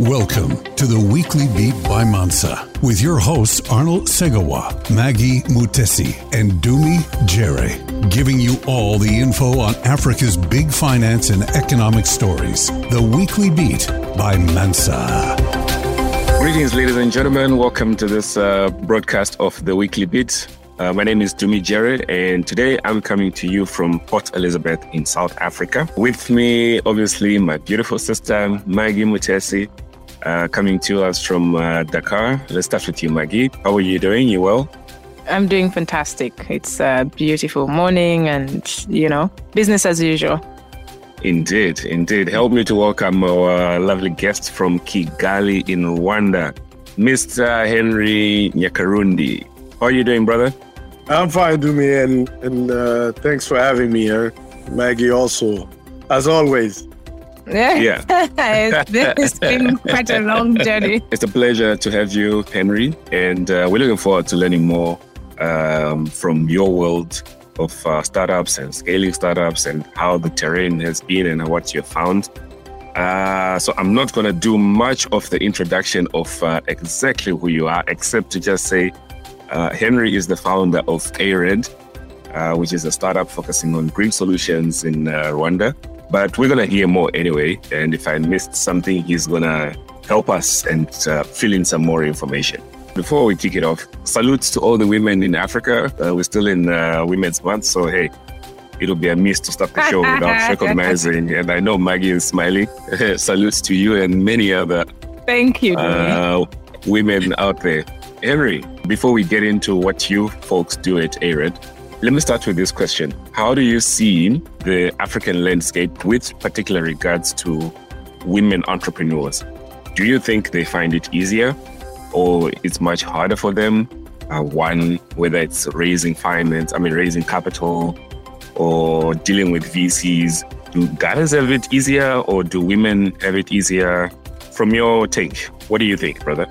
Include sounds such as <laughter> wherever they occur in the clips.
Welcome to the Weekly Beat by Mansa with your hosts Arnold Segawa, Maggie Mutesi, and Dumi Jere, giving you all the info on Africa's big finance and economic stories. The Weekly Beat by Mansa. Greetings, ladies and gentlemen. Welcome to this uh, broadcast of the Weekly Beat. Uh, my name is Dumi Jared, and today I'm coming to you from Port Elizabeth in South Africa. With me, obviously, my beautiful sister, Maggie Mutesi, uh, coming to us from uh, Dakar. Let's start with you, Maggie. How are you doing? You well? I'm doing fantastic. It's a beautiful morning and, you know, business as usual. Indeed, indeed. Help me to welcome our lovely guest from Kigali in Rwanda, Mr. Henri Nyakarundi. How are you doing, brother? I'm fine, Dumi, and, and uh, thanks for having me here. Maggie also, as always. Yeah. <laughs> it's been quite a long journey. <laughs> It's a pleasure to have you, Henri, and uh, we're looking forward to learning more um, from your world of uh, startups and scaling startups and how the terrain has been and what you found. Uh, so I'm not going to do much of the introduction of uh, exactly who you are, except to just say uh, Henri is the founder of ARED, uh, which is a startup focusing on green solutions in Rwanda. But we're going to hear more anyway. And if I missed something, he's going to help us and uh, fill in some more information. Before we kick it off, salutes to all the women in Africa. Uh, we're still in uh, Women's Month, so hey, it'll be a miss to start the show without <laughs> recognizing. And I know Maggie is smiling. <laughs> salutes to you and many other Thank you, uh, women out there. Henri, before we get into what you folks do at ARED, let me start with this question. How do you see the African landscape with particular regards to women entrepreneurs? Do you think they find it easier or it's much harder for them? Uh, one, whether it's raising finance, I mean, raising capital or dealing with VCs. Do guys have it easier or do women have it easier? From your take, what do you think, brother?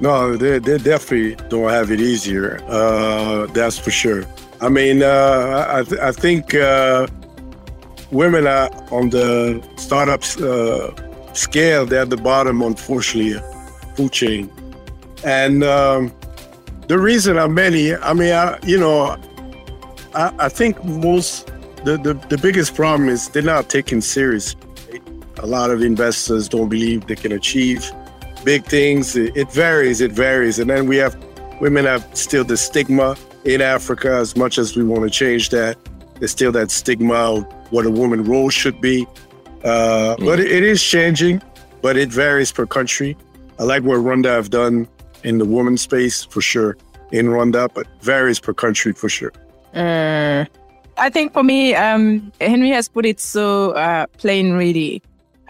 No, they, they definitely don't have it easier. Uh, that's for sure. I mean, uh, I, th- I think uh, women are on the startup uh, scale. They're at the bottom, unfortunately, food chain. And um, the reason are many. I mean, I, you know, I, I think most the, the, the biggest problem is they're not taken serious. A lot of investors don't believe they can achieve big things. It, it varies. It varies. And then we have women have still the stigma in Africa, as much as we want to change that, there's still that stigma of what a woman role should be. Uh, mm. But it, it is changing, but it varies per country. I like what Rwanda have done in the woman space for sure in Rwanda, but varies per country for sure. Uh, I think for me, um, Henri has put it so uh, plain, really.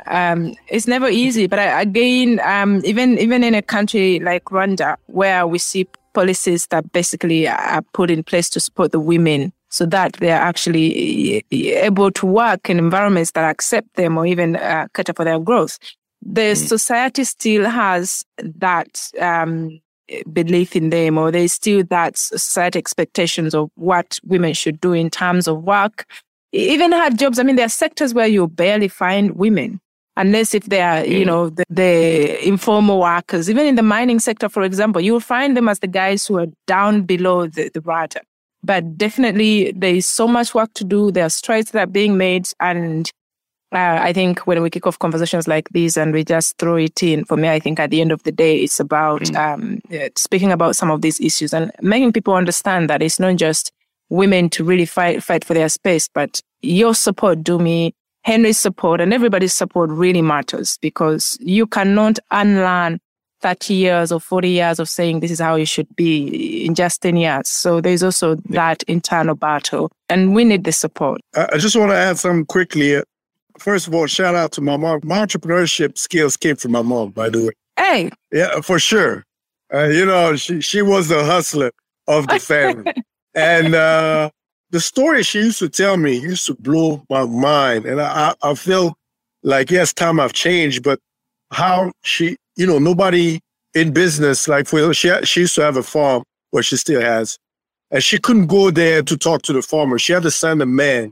Um, it's never easy, but I, again, um, even even in a country like Rwanda, where we see policies that basically are put in place to support the women so that they're actually able to work in environments that accept them or even uh, cater for their growth. The mm. society still has that um, belief in them, or there's still that society expectations of what women should do in terms of work. Even hard jobs. I mean, there are sectors where you barely find women unless if they are, you mm. know, the, the, informal workers. Even in the mining sector, for example, you'll find them as the guys who are down below the, the radar. But definitely there is so much work to do. There are strides that are being made. And uh, I think when we kick off conversations like these and we just throw it in, for me, I think at the end of the day, it's about mm. um, speaking about some of these issues and making people understand that it's not just women to really fight fight for their space, but your support, Dumi, Henri's support and everybody's support really matters because you cannot unlearn 30 years or 40 years of saying this is how you should be in just 10 years. So there's also that internal battle and we need the support. I just want to add something quickly. First of all, shout out to my mom. My entrepreneurship skills came from my mom, by the way. Hey. Yeah, for sure. Uh, you know, she, she was the hustler of the <laughs> family. and uh, the story she used to tell me used to blow my mind. And I, I, feel like, yes, time I've changed, but how she, you know, nobody in business, like for, she, she used to have a farm where she still has, and she couldn't go there to talk to the farmer. She had to send a man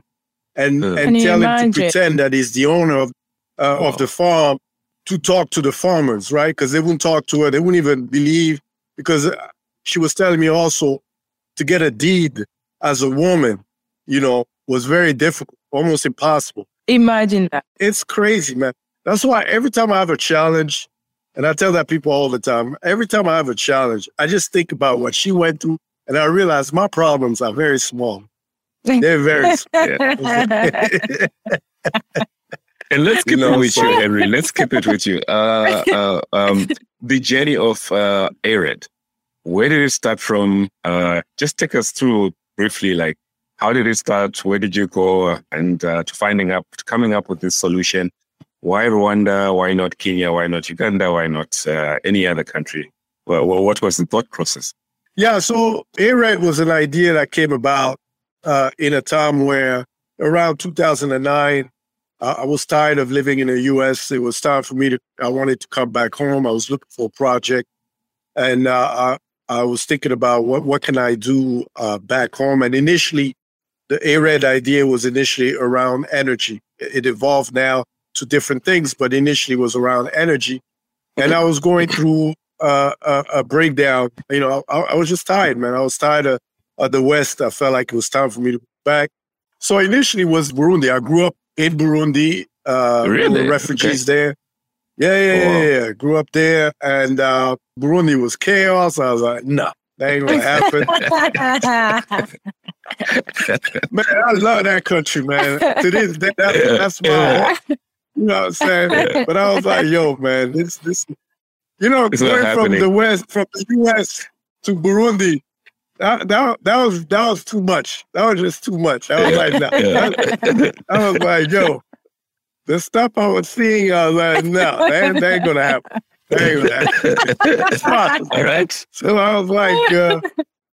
and, and tell him to pretend that he's the owner of, uh, oh. of the farm to talk to the farmers, right? Because they wouldn't talk to her. They wouldn't even believe because uh, she was telling me also to get a deed as a woman, you know, was very difficult, almost impossible. Imagine that. It's crazy, man. That's why every time I have a challenge, and I tell that people all the time, every time I have a challenge, I just think about what she went through and I realize my problems are very small. They're very <laughs> small. <laughs> And let's keep you know, it with you, Henri. Let's keep it with you. Uh, uh, um, <laughs> the journey of uh, ARED, where did it start from? Uh, just take us through briefly, like how did it start? Where did you go? And uh, to finding up, to coming up with this solution. Why Rwanda? Why not Kenya? Why not Uganda? Why not uh, any other country? Well, well, what was the thought process? Yeah, so ARED was an idea that came about uh, in a time where around 2009, uh, I was tired of living in the U.S. It was time for me to. I wanted to come back home. I was looking for a project, and uh, I, I, was thinking about what what can I do uh, back home. And initially, the ARED idea was initially around energy. It evolved now to different things, but initially was around energy. And I was going through uh, a, a, breakdown. You know, I, I, was just tired, man. I was tired of, of the West. I felt like it was time for me to go back. So initially was Burundi. I grew up in Burundi. Uh, really? refugees okay. there. Yeah, yeah, oh, yeah, yeah. Grew up there, and uh, Burundi was chaos. I was like, no, nah, that ain't gonna happen. <laughs> <laughs> man, I love that country, man. To this, that, that, that's my, you know what I'm saying. But I was like, yo, man, this, this, you know, it's going from the west, from the U.S. to Burundi, that, that, that was that was too much. That was just too much. I was like, no. I, <laughs> I was like, yo, the stuff I was seeing, I was like, no, that ain't, that ain't gonna happen. That ain't. All right. So I was like, uh,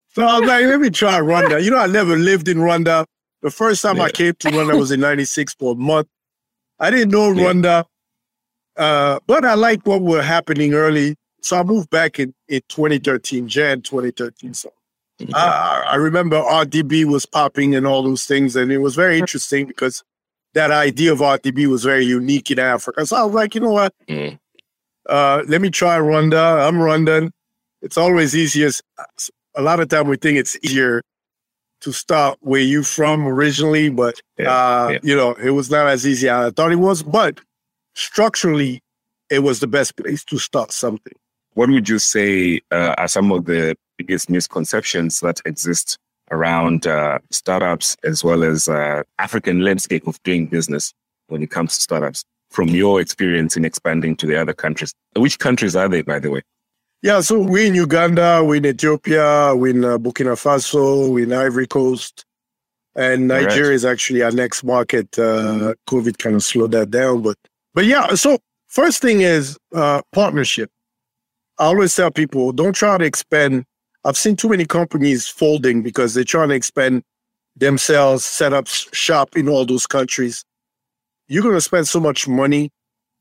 so I was like, let me try Rwanda. You know, I never lived in Rwanda. The first time yeah. I came to Rwanda was in '96 for a month. I didn't know Rwanda. Uh, but I liked what were happening early. So I moved back in, in 2013, Jan 2013. So mm-hmm. uh, I remember RDB was popping and all those things. And it was very interesting because that idea of RDB was very unique in Africa. So I was like, you know what? Mm. Uh, let me try Rwanda. I'm Rwandan. It's always easiest. A lot of time we think it's easier to start where you from originally, but yeah, uh, yeah. you know, it was not as easy as I thought it was. But structurally, it was the best place to start something. What would you say uh, are some of the biggest misconceptions that exist around uh, startups as well as uh, African landscape of doing business when it comes to startups from your experience in expanding to the other countries? Which countries are they, by the way? Yeah, so we're in Uganda, we're in Ethiopia, we're in uh, Burkina Faso, we're in Ivory Coast, and Nigeria right. is actually our next market. Uh, COVID kind of slowed that down, but but yeah, so first thing is uh, partnership. I always tell people don't try to expand. I've seen too many companies folding because they're trying to expand themselves, set up shop in all those countries. You're going to spend so much money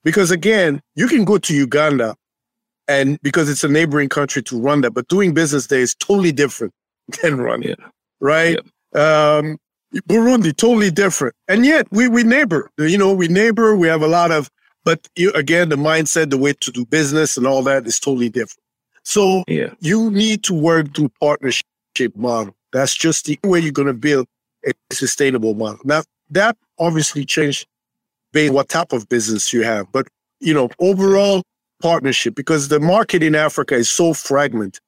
because, again, you can go to Uganda and because it's a neighboring country to Rwanda, but doing business there is totally different <laughs> than Rwanda, yeah. right? Yeah. Um, Burundi, totally different. And yet we, we neighbor, you know, we neighbor, we have a lot of, but you, again, the mindset, the way to do business and all that is totally different. So yeah. you need to work through partnership model. That's just the way you're going to build a sustainable model. Now that obviously changed based what type of business you have, but you know, overall partnership because the market in Africa is so fragmented.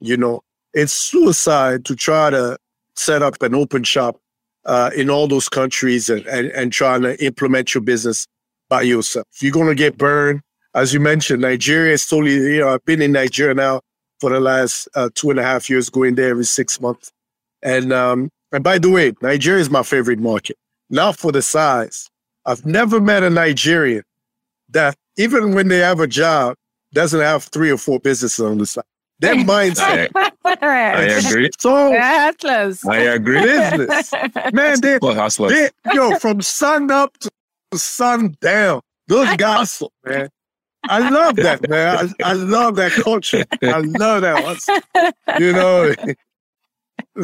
You know, it's suicide to try to set up an open shop uh, in all those countries and, and, and trying to implement your business by yourself. You're going to get burned. As you mentioned, Nigeria is totally, you know, I've been in Nigeria now for the last uh, two and a half years, going there every six months. And, um, and by the way, Nigeria is my favorite market. Not for the size. I've never met a Nigerian that even when they have a job, doesn't have three or four businesses on the side. Their <laughs> mindset. I agree. So Atlas. I agree. Business. Man, they, they yo, from sun up to sun down. Those <laughs> guys, man. I love that, man. I, I love that culture. I love that. One. You know,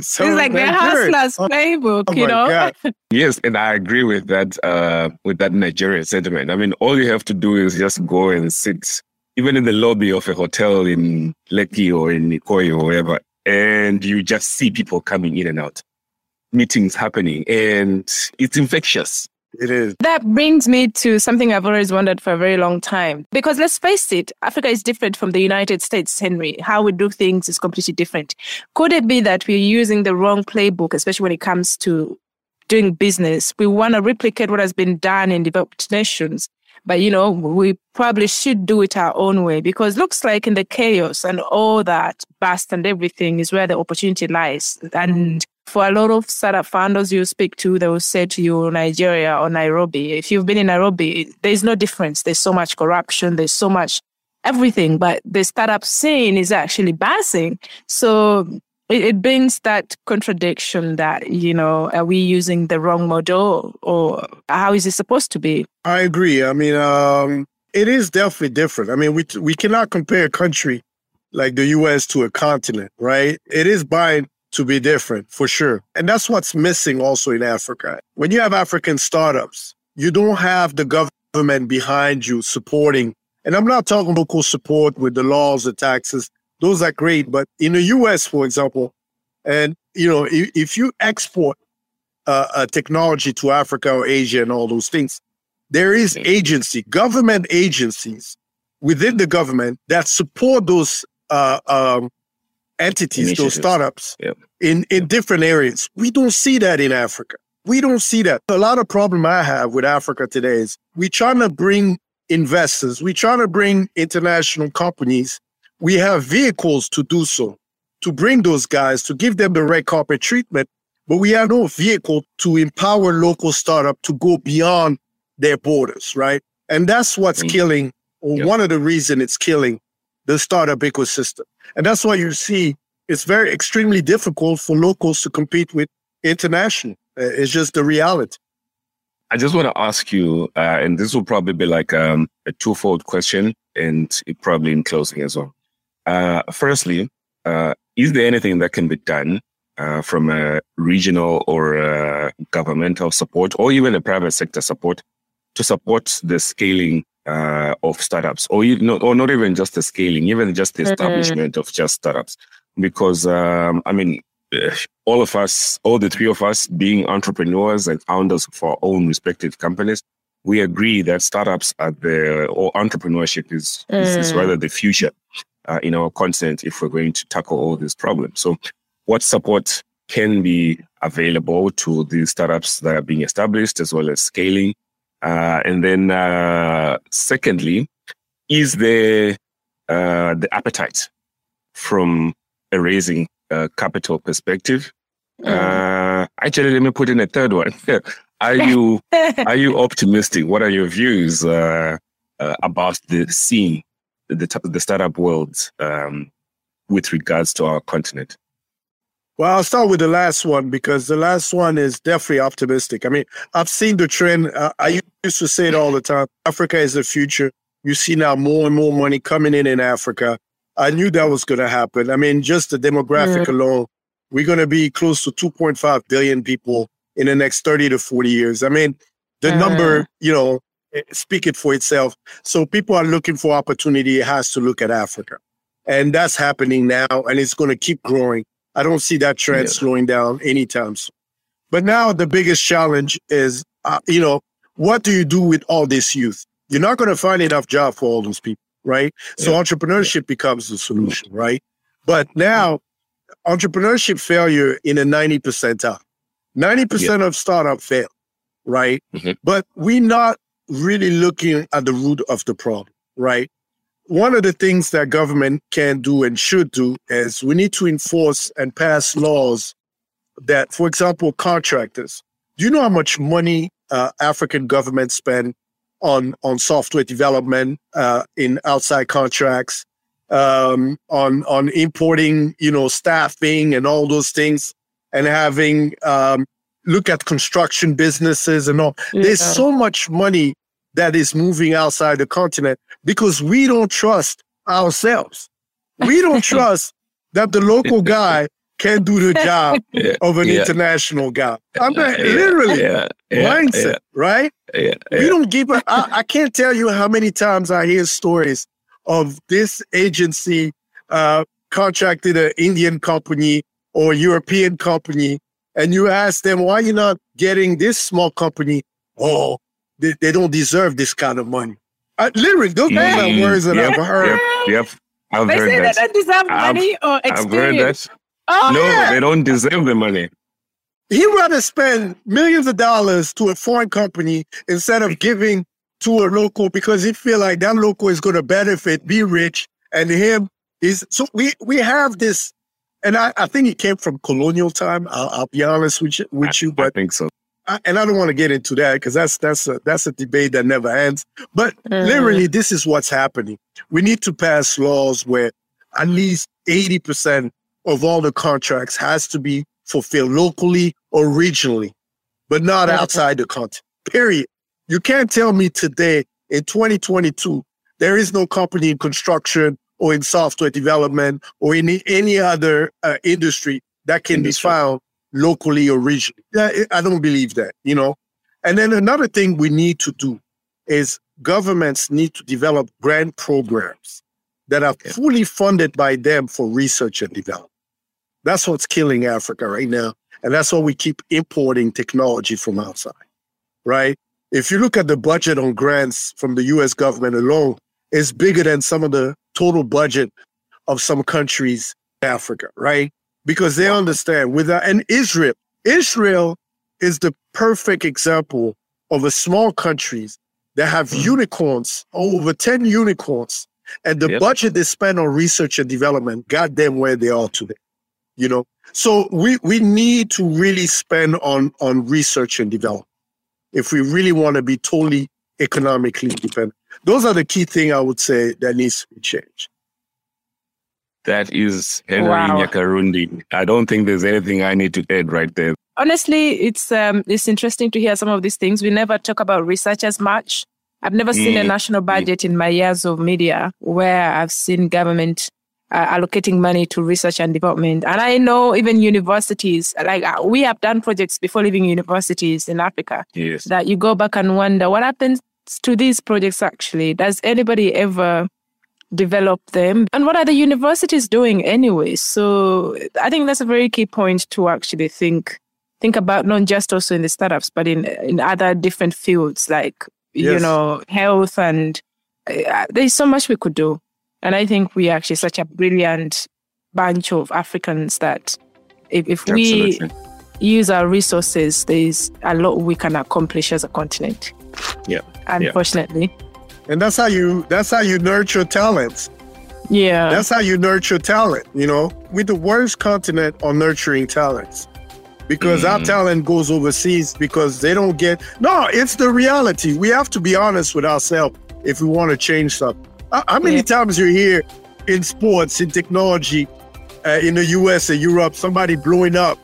So it's like the they're hustlers Oh, playbook, oh you know. God. Yes, and I agree with that. Uh, with that Nigerian sentiment. I mean, all you have to do is just go and sit, even in the lobby of a hotel in Lekki or in Ikoyi or wherever, and you just see people coming in and out, meetings happening, and it's infectious. It is. That brings me to something I've always wondered for a very long time. Because let's face it, Africa is different from the United States, Henri. How we do things is completely different. Could it be that we're using the wrong playbook, especially when it comes to doing business? We want to replicate what has been done in developed nations. But, you know, we probably should do it our own way because looks like in the chaos and all that bust and everything is where the opportunity lies. And for a lot of startup founders you speak to, they will say to you Nigeria or Nairobi. If you've been in Nairobi, there's no difference. There's so much corruption. There's so much everything, but the startup scene is actually buzzing. So it, it brings that contradiction that, you know, are we using the wrong model or how is it supposed to be? I agree. I mean, um, it is definitely different. I mean, we we cannot compare a country like the U.S. to a continent, right? It is bound to be different for sure, and that's what's missing also in Africa. When you have African startups, you don't have the government behind you supporting. And I'm not talking local support with the laws, the taxes. Those are great, but in the U.S., for example, and you know, if, if you export uh, uh, technology to Africa or Asia and all those things, there is agency, government agencies within the government that support those uh, um, entities, those startups Yep. in, in different areas. We don't see that in Africa. We don't see that. A lot of problem I have with Africa today is we trying to bring investors, we trying to bring international companies. We have vehicles to do so, to bring those guys, to give them the red carpet treatment, but we have no vehicle to empower local startup to go beyond their borders, right? And that's what's Mm. killing, or Yep. one of the reason it's killing the startup ecosystem. And that's why you see it's very extremely difficult for locals to compete with international. Uh, It's just the reality. I just want to ask you, uh, and this will probably be like um, a twofold question, and probably in closing as well. Uh, firstly, uh, is there anything that can be done uh, from a regional or uh governmental support, or even a private sector support, to support the scaling uh, of startups, or you know, or not even just the scaling, even just the Mhm. establishment of just startups? Because um, I mean, uh, all of us, all the three of us being entrepreneurs and founders of our own respective companies, we agree that startups are the, or entrepreneurship is, is, is Mm. rather the future uh, in our continent if we're going to tackle all these problems. So, what support can be available to these startups that are being established as well as scaling? Uh, and then, uh, secondly, is there uh, the appetite from a raising uh, capital perspective? Mm. Uh, actually, let me put in a third one. <laughs> are <laughs> you are you optimistic? What are your views uh, uh, about the scene, the the startup world, um, with regards to our continent? Well, I'll start with the last one because the last one is definitely optimistic. I mean, I've seen the trend. Uh, I used to say it all the time Africa is the future. You see now more and more money coming in in Africa. I knew that was going to happen. I mean, just the demographic alone, we're going to be close to 2.5 billion people in the next 30 to 40 years. I mean, the Mm. number, you know, eh, speak it for itself. So people are looking for opportunity. It has to look at Africa. And that's happening now, and it's going to keep growing. I don't see that trend Yeah. slowing down anytime soon. But now the biggest challenge is, uh, you know, what do you do with all this youth? You're not going to find enough job for all those people, right? So Yeah. entrepreneurship becomes the solution, right? But now entrepreneurship failure in a 90 percentile. 90% of startup fail, right? Mhm. But we're not really looking at the root of the problem, right? One of the things that government can do and should do is we need to enforce and pass laws that, for example, contractors. Do you know how much money uh, African governments spend on on software development uh, in outside contracts, um, on on importing, you know, staffing and all those things, and having um, look at construction businesses and all. There's so much money that is moving outside the continent because we don't trust ourselves. We don't <laughs> trust that the local guy can do the job <laughs> yeah, of an yeah. international guy. I mean, yeah, literally, mindset, right? We don't give a, I, I can't tell you how many times I hear stories of this agency uh, contracted an Indian company or European company, and you ask them, why you're not getting this small company? Oh, they, they don't deserve this kind of money. I, literally, those mm, are words that yep, I've heard. Yep, yep. I've they heard say that. they don't deserve money I've, or experience. I've heard that. Oh, no, yeah. they don't deserve the money. He'd rather spend millions of dollars to a foreign company instead of giving to a local because he feel like that local is going to benefit, be rich, and him is. So we we have this, and I, I think it came from colonial time. I'll, I'll be honest with you, with I, you, but I think so. I, and I don't want to get into that because that's that's a that's a debate that never ends. But mm. literally, this is what's happening. We need to pass laws where at least eighty percent of all the contracts has to be fulfilled locally or regionally, but not outside the country. Period. You can't tell me today in 2022 there is no company in construction or in software development or in any other uh, industry that can industry. be found locally or regionally. I don't believe that, you know. And then another thing we need to do is governments need to develop grant programs that are fully funded by them for research and development. That's what's killing Africa right now. And that's why we keep importing technology from outside, right? If you look at the budget on grants from the US government alone, it's bigger than some of the total budget of some countries in Africa, right? Because they understand without, and Israel, Israel is the perfect example of a small countries that have mm. unicorns, over 10 unicorns, and the yep. budget they spend on research and development got them where they are today you know so we we need to really spend on on research and development if we really want to be totally economically independent those are the key thing i would say that needs to be changed that is henri wow. nyakarundi i don't think there's anything i need to add right there honestly it's um it's interesting to hear some of these things we never talk about research as much i've never mm. seen a mm. national budget mm. in my years of media where i've seen government uh, allocating money to research and development. And I know even universities, like uh, we have done projects before leaving universities in Africa, yes. that you go back and wonder what happens to these projects actually. Does anybody ever develop them? And what are the universities doing anyway? So I think that's a very key point to actually think think about not just also in the startups, but in in other different fields like yes. you know health and uh, there's so much we could do. And I think we are actually such a brilliant bunch of Africans that if, if we use our resources, there's a lot we can accomplish as a continent. Yeah. Unfortunately. Yeah. And that's how you that's how you nurture talents. Yeah. That's how you nurture talent, you know. We're the worst continent on nurturing talents. Because mm. our talent goes overseas because they don't get no, it's the reality. We have to be honest with ourselves if we want to change something. How many yeah. times you hear in sports, in technology, uh, in the US and Europe, somebody blowing up,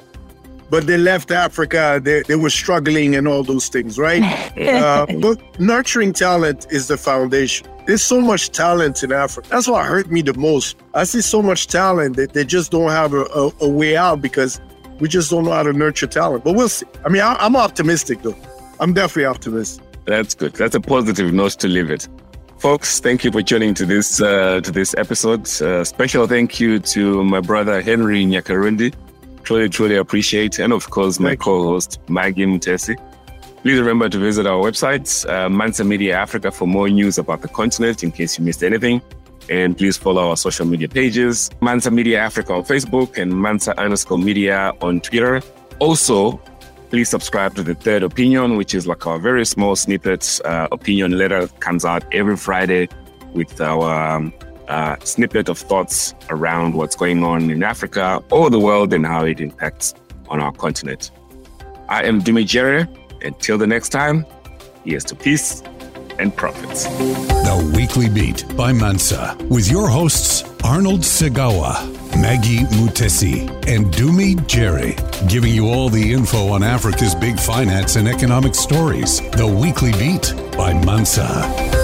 but they left Africa, they, they were struggling and all those things, right? <laughs> uh, but nurturing talent is the foundation. There's so much talent in Africa. That's what hurt me the most. I see so much talent that they just don't have a, a, a way out because we just don't know how to nurture talent. But we'll see. I mean, I, I'm optimistic though. I'm definitely optimistic. That's good. That's a positive note to leave it folks. Thank you for tuning to this uh, to this episode. Uh, special thank you to my brother Henri Nyakarundi. Truly, truly appreciate, and of course my co-host Maggie Mutesi. Please remember to visit our website, uh, Mansa Media Africa, for more news about the continent in case you missed anything. And please follow our social media pages, Mansa Media Africa on Facebook and Mansa underscore media on Twitter. Also, please subscribe to the Third Opinion, which is like our very small snippets uh, opinion letter comes out every Friday with our um, uh, snippet of thoughts around what's going on in Africa or the world and how it impacts on our continent. I am Dumi Jere. Until the next time, here's to peace and profits. The Weekly Beat by Mansa with your hosts Arnold Segawa, Maggie Mutesi, and Dumi Jere, giving you all the info on Africa's big finance and economic stories. The Weekly Beat by Mansa.